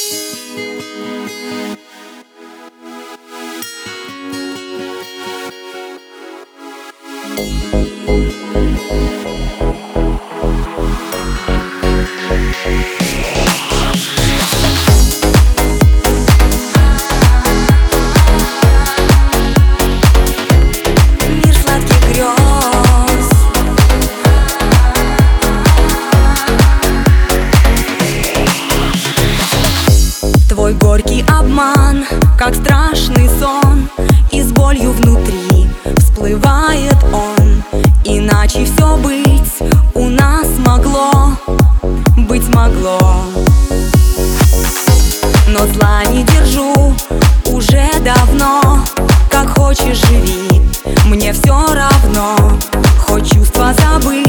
Thank you. Горький обман, как страшный сон. И с болью внутри всплывает он. Иначе все быть у нас могло Быть могло. Но зла не держу уже давно. Как хочешь живи, мне все равно. Хоть чувства забыть,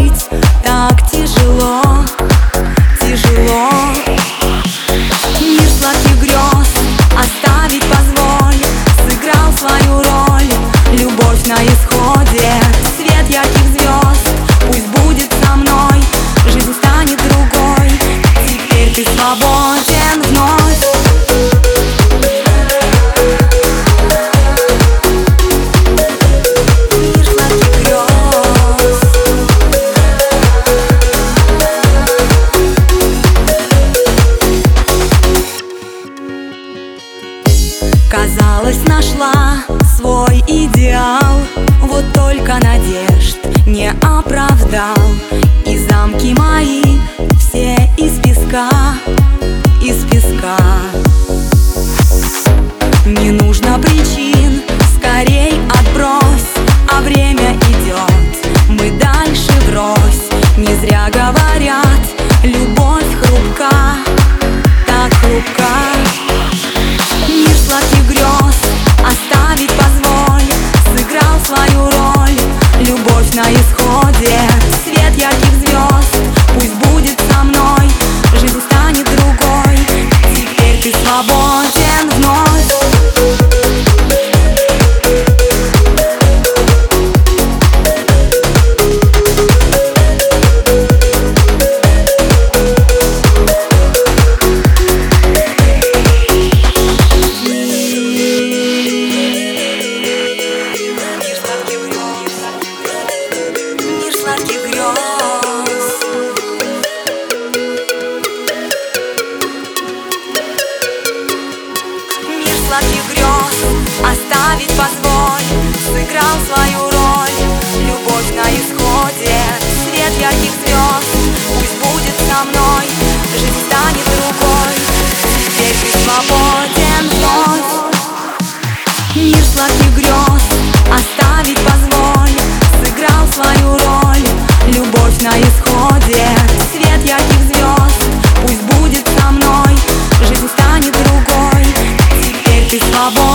Казалось, нашла свой идеал. Вот только надежд не оправдал. И замки мои все из песка, из песка свою роль, любовь на исходе my.